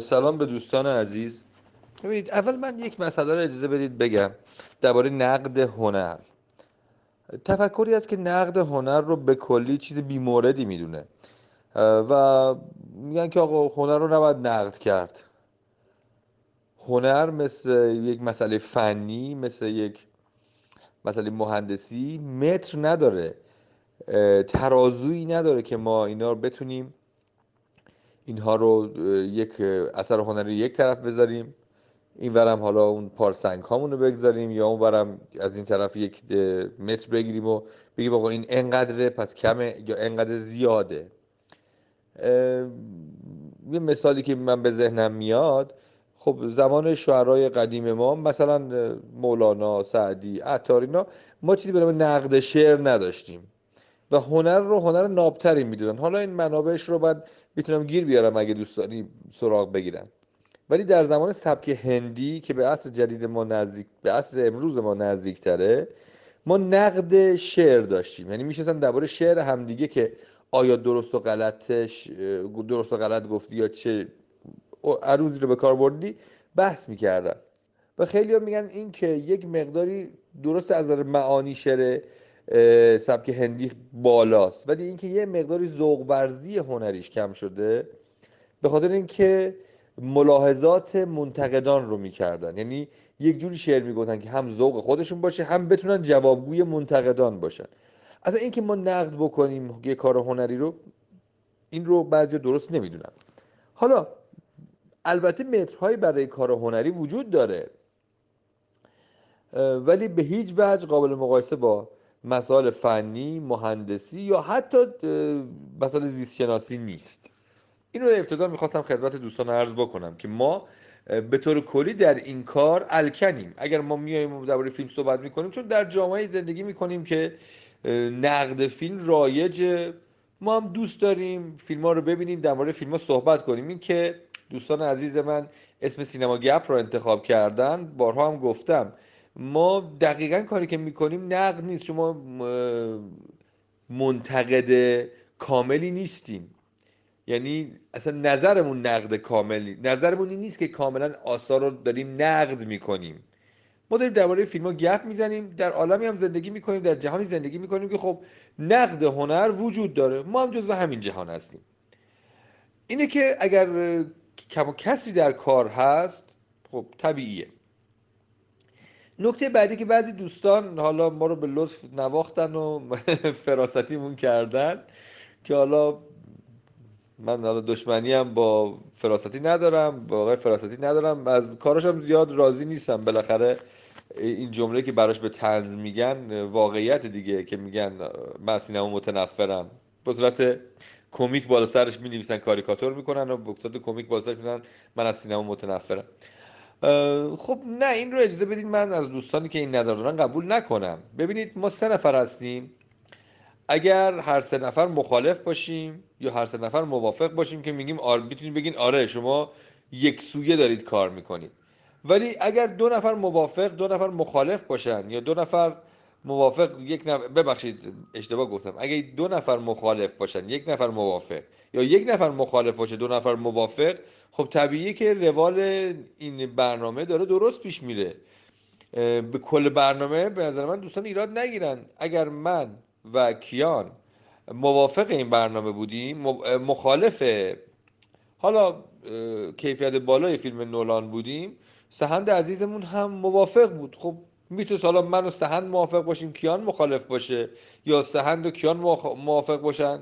سلام به دوستان عزیز. ببینید اول من یک مسئله رو اجازه بدید بگم درباره نقد هنر. تفکری است که نقد هنر رو به کلی چیز بیموردی می‌دونه. و میگن که آقا هنر رو نباید نقد کرد. هنر مثل یک مسئله فنی مثل یک مسئله مهندسی متر نداره ترازویی نداره که ما اینا رو بتونیم اینها رو یک اثر هنری یک طرف بذاریم. این ورم حالا اون پارسنگ هامون رو بگذاریم یا اون ورم از این طرف یک متر بگیریم و بگیم آقا این انقدره پس کمه یا انقدر زیاده. یه مثالی که من به ذهنم میاد خب زمان شعرهای قدیم ما مثلا مولانا سعدی عطار اینا ما چیزی به نام نقد شعر نداشتیم. و هنر رو هنر نابتری می‌دونن. حالا این منابعش رو من می‌تونم گیر بیارم اگه دوستانی سراغ بگیرن. ولی در زمان سبک هندی که به عصر جدید ما نزدیک به عصر امروز ما نزدیک تره ما نقد شعر داشتیم. یعنی میشستن درباره شعر همدیگه که آیا درست و غلطش درست و غلط گفتی یا چه عروضی رو به کار بردی بحث می‌کردن. و خیلی هم میگن این که یک مقداری درست از نظر معانی شعر سبک هندی بالاست. ولی اینکه یه مقداری ذوق ورزی هنریش کم شده به خاطر اینکه ملاحظات منتقدان رو می‌کردن. یعنی یک جوری شعر می‌گفتن که هم ذوق خودشون باشه هم بتونن جوابگوی منتقدان باشن. اصلا اینکه ما نقد بکنیم یه کار هنری رو این رو بعضی درست نمی‌دونن. حالا البته مترهایی برای کار هنری وجود داره. ولی به هیچ وجه قابل مقایسه با مسائل فنی مهندسی یا حتی مسائل زیست شناسی نیست. این رو ابتدا می‌خواستم خدمت دوستان عرض بکنم که ما به طور کلی در این کار الکنیم. اگر ما میایم درباره فیلم صحبت می‌کنیم چون در جامعه زندگی می‌کنیم که نقد فیلم رایج ما هم دوست داریم فیلم ها رو ببینیم در مورد فیلم ها صحبت کنیم. این که دوستان عزیز من اسم سینما گپ رو انتخاب کردن بارها هم گفتم. ما دقیقا کاری که می‌کنیم نقد نیست. شما منتقد کاملی نیستیم. یعنی اصلا نظرمون نقد کاملی نظرمون این نیست که کاملا آثار رو داریم نقد می‌کنیم. ما داریم درباره فیلم ها گپ می‌زنیم در عالمی هم زندگی می‌کنیم در جهانی زندگی می‌کنیم که خب نقد هنر وجود داره. ما هم جزو همین جهان هستیم. اینه که اگر کم و کسری در کار هست خب طبیعیه. نکته بعدی که بعضی دوستان حالا ما رو به لطف نواختن و فراستی کردن که حالا من حالا دشمنی هم با فراستی ندارم با آقای فراستی ندارم. از کاراشم زیاد راضی نیستم. بالاخره این جمله که براش به تنز میگن واقعیت دیگه که میگن من سینما متنفرم. به صورت کمیک بالا سرش می نویسن کاریکاتور می‌کنن و به صورت کمیک بالا سرش می‌زنن من از سینما متنفرم. خب نه این رو اجازه بدید من از دوستانی که این نظر دارن قبول نکنم. ببینید ما سه نفر هستیم. اگر هر سه نفر مخالف باشیم یا هر سه نفر موافق باشیم که میگیم آره می‌تونید بگین آره شما یک سویه دارید کار می‌کنید. ولی اگر دو نفر موافق دو نفر مخالف باشن یا دو نفر موافق یک نفر ببخشید اشتباه گفتم. اگه دو نفر مخالف باشن یک نفر موافق. یا یک نفر مخالف باشه دو نفر موافق خب طبیعیه که روال این برنامه داره درست پیش میره. به کل برنامه به نظر من دوستان ایراد نگیرن. اگر من و کیان موافق این برنامه بودیم مخالف حالا کیفیت بالای فیلم نولان بودیم سهند عزیزمون هم موافق بود. خب می‌تونست حالا من و سهند موافق باشیم کیان مخالف باشه یا سهند و کیان موافق باشن؟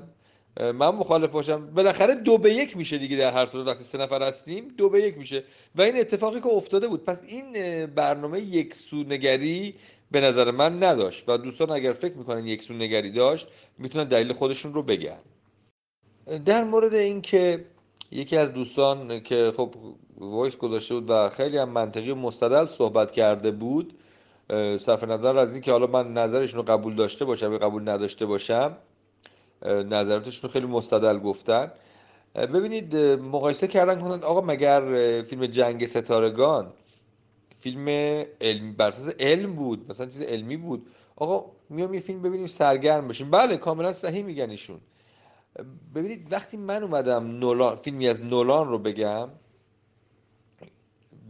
من مخالف باشم. بالاخره دو به یک میشه دیگه در هر صورت. وقتی سه نفر هستیم دو به یک میشه. و این اتفاقی که افتاده بود. پس این برنامه یک سو نگری به نظر من نداشت. و دوستان اگر فکر می‌کنن یک سو نگری داشت می‌تونن دلیل خودشون رو بگن. در مورد اینکه یکی از دوستان که خب وایس گذاشته بود و خیلی هم منطقی و مستدل صحبت کرده بود صرف نظر از اینکه حالا من نظرشون رو قبول داشته باشم یا قبول نداشته باشم نظراتشون خیلی مستدل گفتن. ببینید مقایسه کردن کنند آقا مگر فیلم جنگ ستارگان فیلم علمی بر علم بود؟ مثلا چیز علمی بود؟ آقا میام یه فیلم ببینیم سرگرم باشیم بله کاملا صحیح میگن ایشون. ببینید وقتی من اومدم نولان فیلمی از نولان رو بگم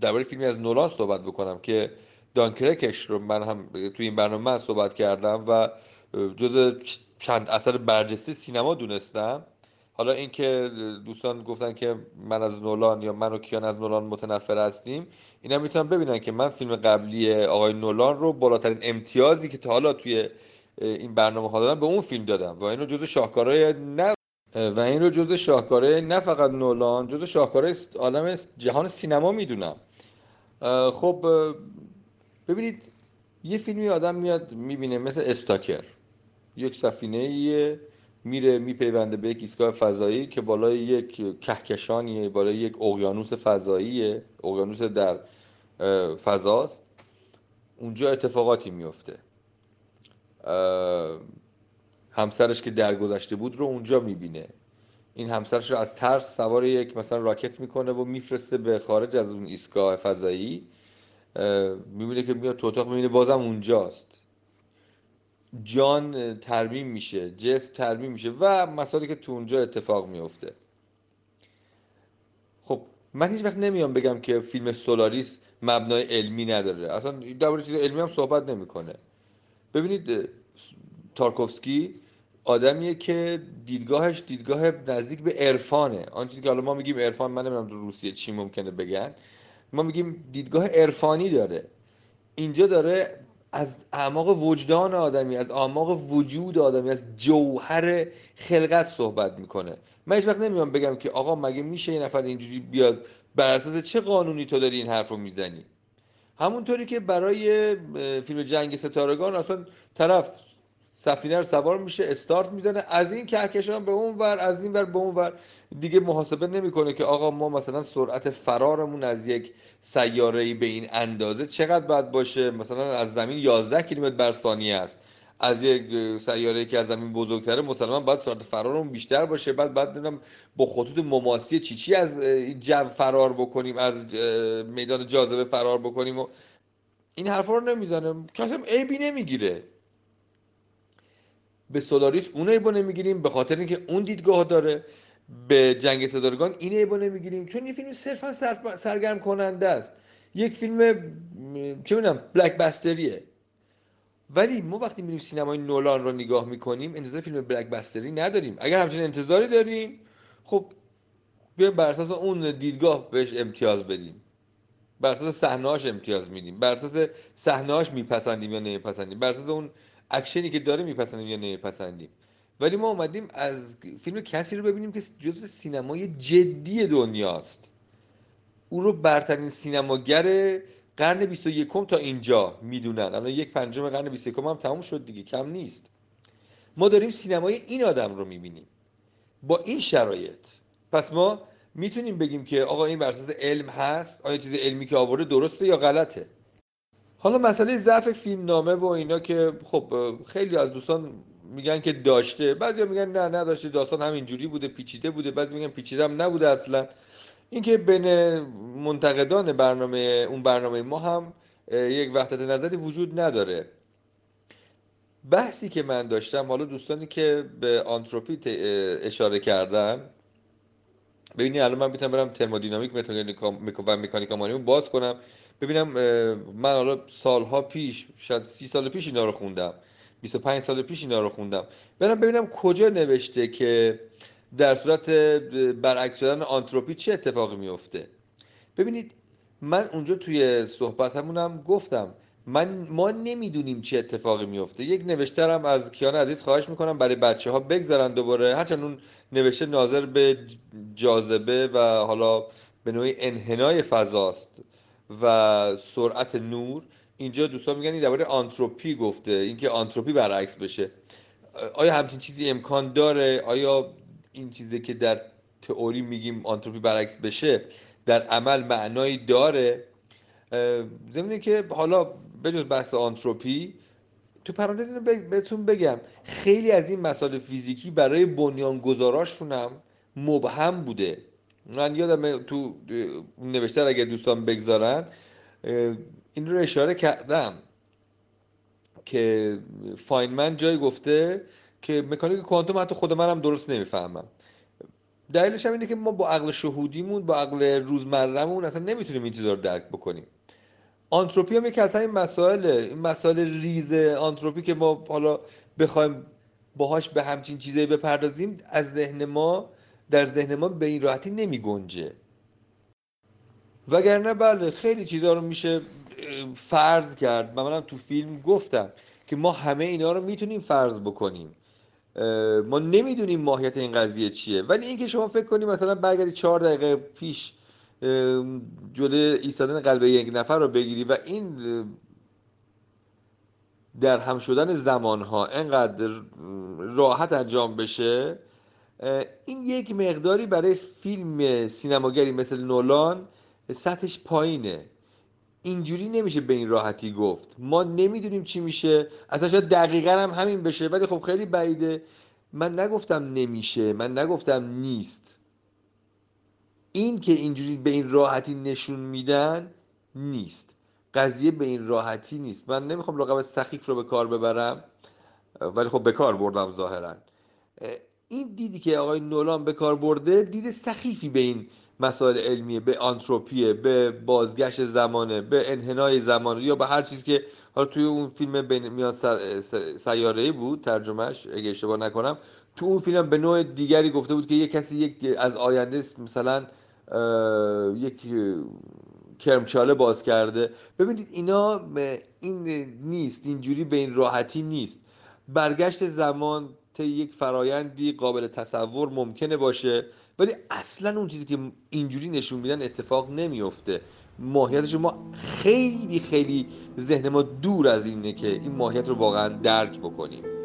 درباره فیلمی از نولان صحبت بکنم که دانکرکش رو من هم توی این برنامه من صحبت کردم و جز چند اثر برجسته سینما دونستم. حالا اینکه دوستان گفتن که من از نولان یا من و کیان از نولان متنفر هستیم اینا می‌تونن ببینن که من فیلم قبلی آقای نولان رو بالاترین امتیازی که تا حالا توی این برنامه ها دادم به اون فیلم دادم و این رو جز شاهکارهای نه و این رو جز شاهکارهای نه فقط نولان جز شاهکارهای عالم جهان سینما می‌دونم. خب ببینید یه فیلمی آدم میاد می‌بینه مثل استاکر. یک سفینه ایه میره میپیونده به یک ایستگاه فضایی که بالای یک کهکشانیه بالای یک اقیانوس فضاییه اقیانوس در فضاست. اونجا اتفاقاتی میفته همسرش که درگذشته بود رو اونجا می‌بینه. این همسرش رو از ترس سوار یک مثلا راکت می‌کنه و میفرسته به خارج از اون ایستگاه فضایی. می‌بینه که میاد تو اتاق می‌بینه بازم اونجاست. جان ترمیم میشه جسم ترمیم میشه و مسائلی که تو اونجا اتفاق میفته خب من هیچ وقت نمیام بگم که فیلم سولاریس مبنای علمی نداره. اصلا درباره چیز علمی هم صحبت نمی‌کنه. ببینید تارکوفسکی آدمیه که دیدگاهش دیدگاه نزدیک به عرفانه. آن چیزی که حالا ما میگیم عرفان من نمی‌دونم تو روسیه چی ممکنه بگن. ما میگیم دیدگاه عرفانی داره. اینجا داره از اعماق وجدان آدمی از اعماق وجود آدمی از جوهر خلقت صحبت می‌کنه. من هیچ وقت نمیام بگم که آقا مگه میشه یه نفر اینجوری بیاد بر اساس چه قانونی تو داری این حرف رو می‌زنی؟ همونطوری که برای فیلم جنگ ستارگان اصلا طرف سفینه رو سوار میشه استارت می‌زنه. از این کهکشان به اون ور از این ور به اون ور. دیگه محاسبه نمی‌کنه که آقا ما مثلا سرعت فرارمون از یک سیاره ای به این اندازه چقدر باید باشه؟ مثلا از زمین 11 کیلومتر بر ثانیه است. از یک سیاره که از زمین بزرگتره مسلما باید سرعت فرارمون بیشتر باشه. بعد بعد با خطوط مماسی چی چی از جو فرار بکنیم از میدان جاذبه فرار بکنیم و این حرفا رو نمی‌زنه. کسی عیبی نمی‌گیره. به سولاریس اون ایبو نمی‌گیریم به خاطر اینکه اون دیدگاه داره به جنگ ستارگان این ایبو نمی‌گیریم. چون یه فیلم صرفا سرگرم کننده است. یک فیلم چه می‌دونم blockbuster یه ولی ما وقتی میریم سینمای نولان رو نگاه می‌کنیم انتظار فیلم blockbuster ی نداریم. اگر همچین انتظاری داریم خب بیایم بر اساس اون دیدگاه بهش امتیاز بدیم. بر اساس صحنه‌اش امتیاز میدیم. بر اساس صحنه‌اش میپسندیم یا نمیپسندیم. بر اساس اون اکشنی که داره میپسندیم یا نمیپسندیم. ولی ما اومدیم از فیلم کسی رو ببینیم که جزو سینمای جدی دنیاست. او رو برترین سینماگر قرن 21 تا اینجا می‌دونن. الان یک پنجم قرن 21 هم تموم شد دیگه کم نیست. ما داریم سینمای این آدم رو می‌بینیم. با این شرایط. پس ما می‌تونیم بگیم که آقا این بر علم هست؟ آیا چیز علمی که آورده درسته یا غلطه؟ حالا مسئله ضعف فیلم نامه و اینا که خب خیلی از دوستان میگن که داشته بعضی میگن نه نداشته داستان همینجوری بوده پیچیده بوده بعضی میگن پیچیده هم نبوده اصلا. اینکه بین منتقدان برنامه اون برنامه ما هم یک وحدت نظری وجود نداره. بحثی که من داشتم حالا دوستانی که به آنتروپی اشاره کردن ببینید الان من می‌تونم برم ترمودینامیک و مکانیکا باز کنم. ببینم من حالا سالها پیش شاید سی سال پیش اینا رو خوندم 25 سال پیش اینا رو خوندم. برم ببینم کجا نوشته که در صورت برعکس شدن آنتروپی چه اتفاقی میفته ببینید من اونجا توی صحبتمونم گفتم من ما نمی‌دونیم چه اتفاقی میفته یک نوشترم از کیان عزیز خواهش می‌کنم برای بچه ها بگذارن دوباره. هرچند اون نوشته ناظر به جاذبه و حالا به نوعی انحنای فضاست. و سرعت نور. اینجا دوستان میگن این درباره آنتروپی گفته اینکه آنتروپی برعکس بشه. آیا همچین چیزی امکان داره؟ آیا این چیزی که در تئوری میگیم آنتروپی برعکس بشه در عمل معنایی داره؟ زمینه که حالا بجز بحث آنتروپی تو پرانتز بهتون بگم. خیلی از این مسائل فیزیکی برای بنیانگذاراشون هم مبهم بوده. من یادم تو نوشته اگه دوستان بگذارن این رو اشاره کردم که فاینمن جای گفته که مکانیک کوانتوم حتی خود منم درست نمی‌فهمم. دلیلش هم اینه که ما با عقل شهودیمون با عقل روزمرهمون اصلا نمی‌تونیم این چیزا رو درک بکنیم. آنتروپی هم یکی از این مسائل این مسائل ریز آنتروپی که ما حالا بخوایم باهاش به همچین چیزایی بپردازیم از ذهن ما در ذهن ما به این راحتی نمی گنجه وگرنه بله خیلی چیزها رو میشه فرض کرد. من منم تو فیلم گفتم که ما همه اینا رو می‌تونیم فرض بکنیم. ما نمی‌دونیم ماهیت این قضیه چیه. ولی اینکه شما فکر کنیم مثلا برگردی چهار دقیقه پیش جلوی ایستادن قلب یک نفر رو بگیری و این در هم شدن زمانها انقدر راحت انجام بشه این یک مقداری برای فیلم سینماگری مثل نولان سطحش پایینه. اینجوری نمیشه به این راحتی گفت. ما نمی‌دونیم چی میشه. اصلا شاید دقیقا هم همین بشه ولی خب خیلی بعیده. من نگفتم نمیشه من نگفتم نیست. این که اینجوری به این راحتی نشون میدن نیست. قضیه به این راحتی نیست. من نمی‌خوام لقب سخیف رو به کار ببرم ولی خب به کار بردم ظاهرا. این دیدی که آقای نولان به کار برده دید سخیفی به این مسائل علمیه به آنتروپیه به بازگشت زمانه به انحنای زمانه یا به هر چیزی که حالا توی اون فیلم بین میان سیاره بود ترجمهش اگه اشتباه نکنم تو اون فیلم به نوع دیگری گفته بود که یک کسی یک از آینده مثلا یک کرمچاله باز کرده. ببینید اینا این نیست اینجوری به این راحتی نیست. برگشت زمان طی یک فرایندی قابل تصور ممکنه باشه ولی اصلا اون چیزی که اینجوری نشون میدن اتفاق نمیفته ماهیتش ما خیلی خیلی ذهن ما دور از اینه که این ماهیت رو واقعا درک بکنیم.